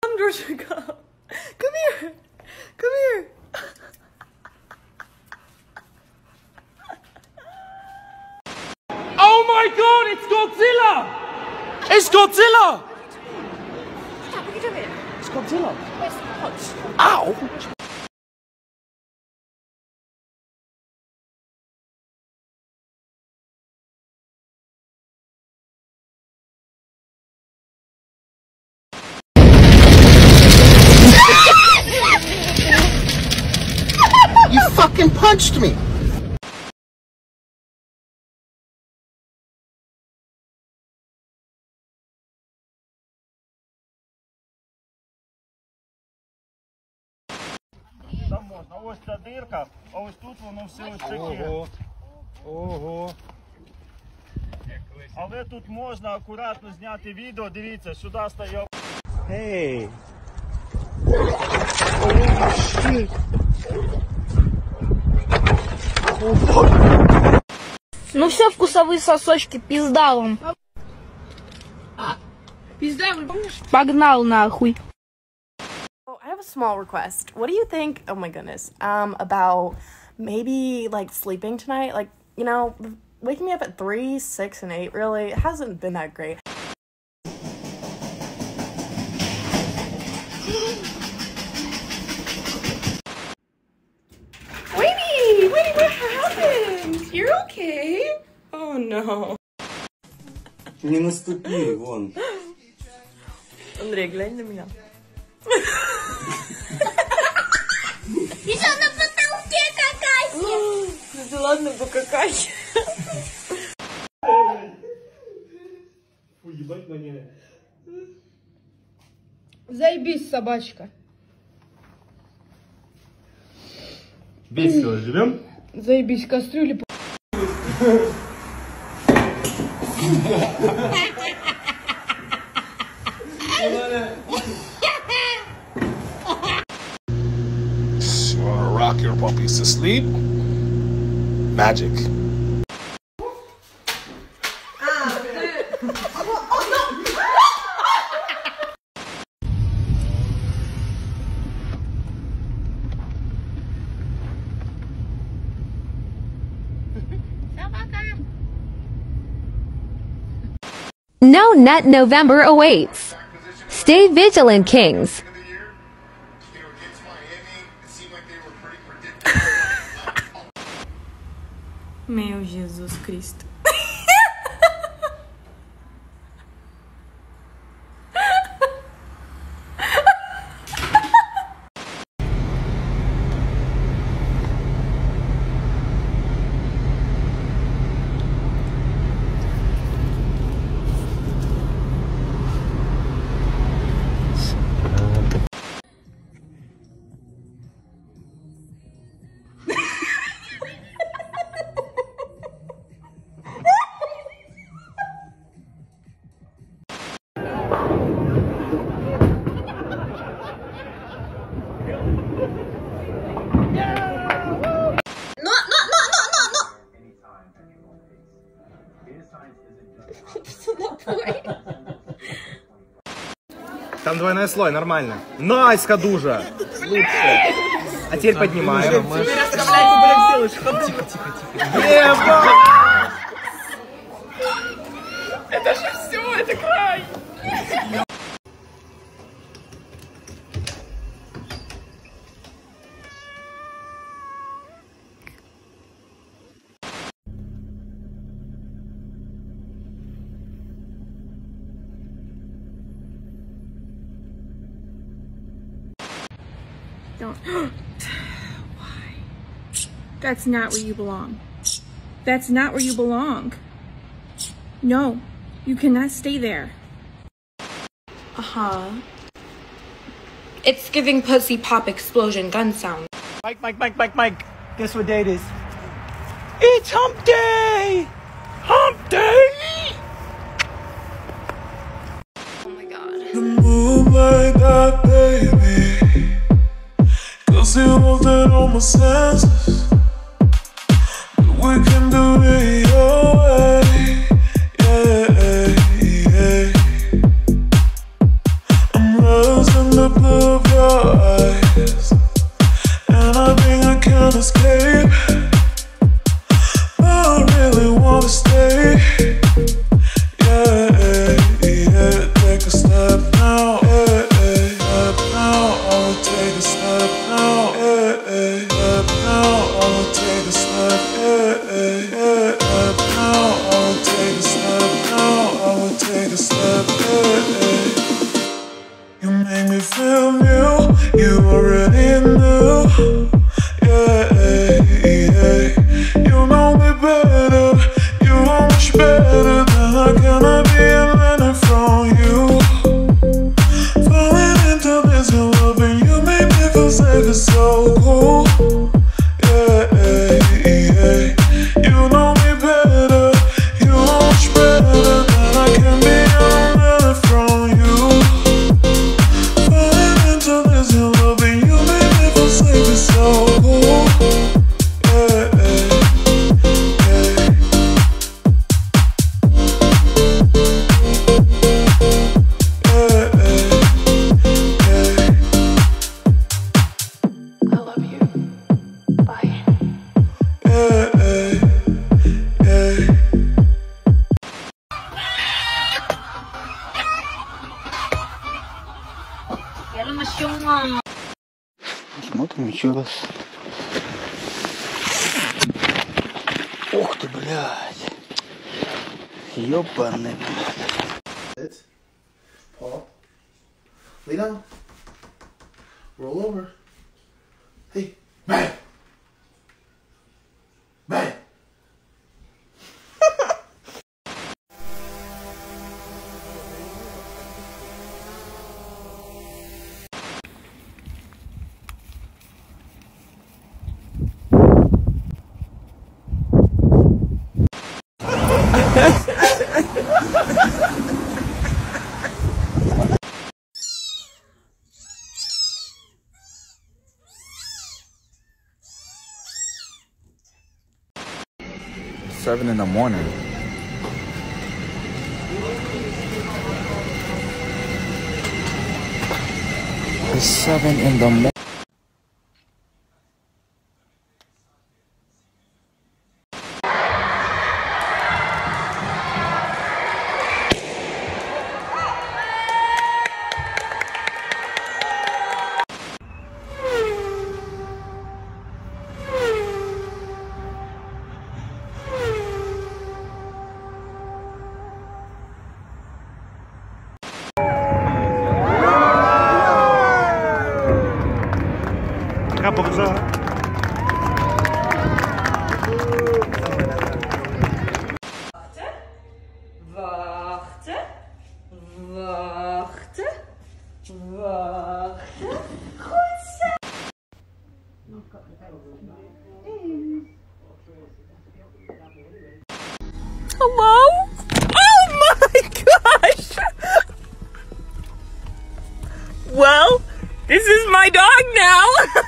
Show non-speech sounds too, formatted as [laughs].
come, Georgia, come. Come here. Come here. Oh my god, it's Godzilla! It's Godzilla! It's Godzilla! It's Godzilla. Ow! Fucking punched me! Там можна. Ось ця дирка, а ось тут воно все ось таке. Ого. Ого. Але тут можна акуратно зняти відео. Дивіться, сюди стає. Hey. Ну все, вкусовые сосочки, пизда вам. Пизда, вы помнишь? Погнал нахуй. Oh, I have a small request. What do you think? Oh my goodness. Um, about maybe like sleeping tonight. Like you know, waking me up at three, six, and eight. Really, it hasn't been that great. No. [laughs] Не наступи, вон. Андрей, глянь на меня. Еще на потолке какая Да ладно, покакай. Заебись, собачка. Весело живем? Заебись, кастрюли. You wanna rock your puppies to sleep? Magic. No Nut November awaits. Stay vigilant, Kings. Meu Jesus Cristo. Там двойной слой, нормально. Наська дужа. Лучше. А теперь поднимаем. Еба! Это Don't. [gasps] Why? That's not where you belong. That's not where you belong. No, you cannot stay there. Uh huh. It's giving pussy pop explosion gun sound. Mike, Mike, Mike, Mike, Mike. Guess what day it is? It's hump day! Hump day! Oh my god. Cause you hold it on my senses. Take a step. Yeah, Смотрим еще раз. Ух ты, блядь. Ёбаный. Sit. Paul. Lay down. Roll over. Hey. Bang. 7 in the morning. It's 7 in the morning. grappige zaak. Wachten, wachten, wachten, wachten. Goed. Hallo? Oh, oh my gosh! Well, this is my dog now! [laughs]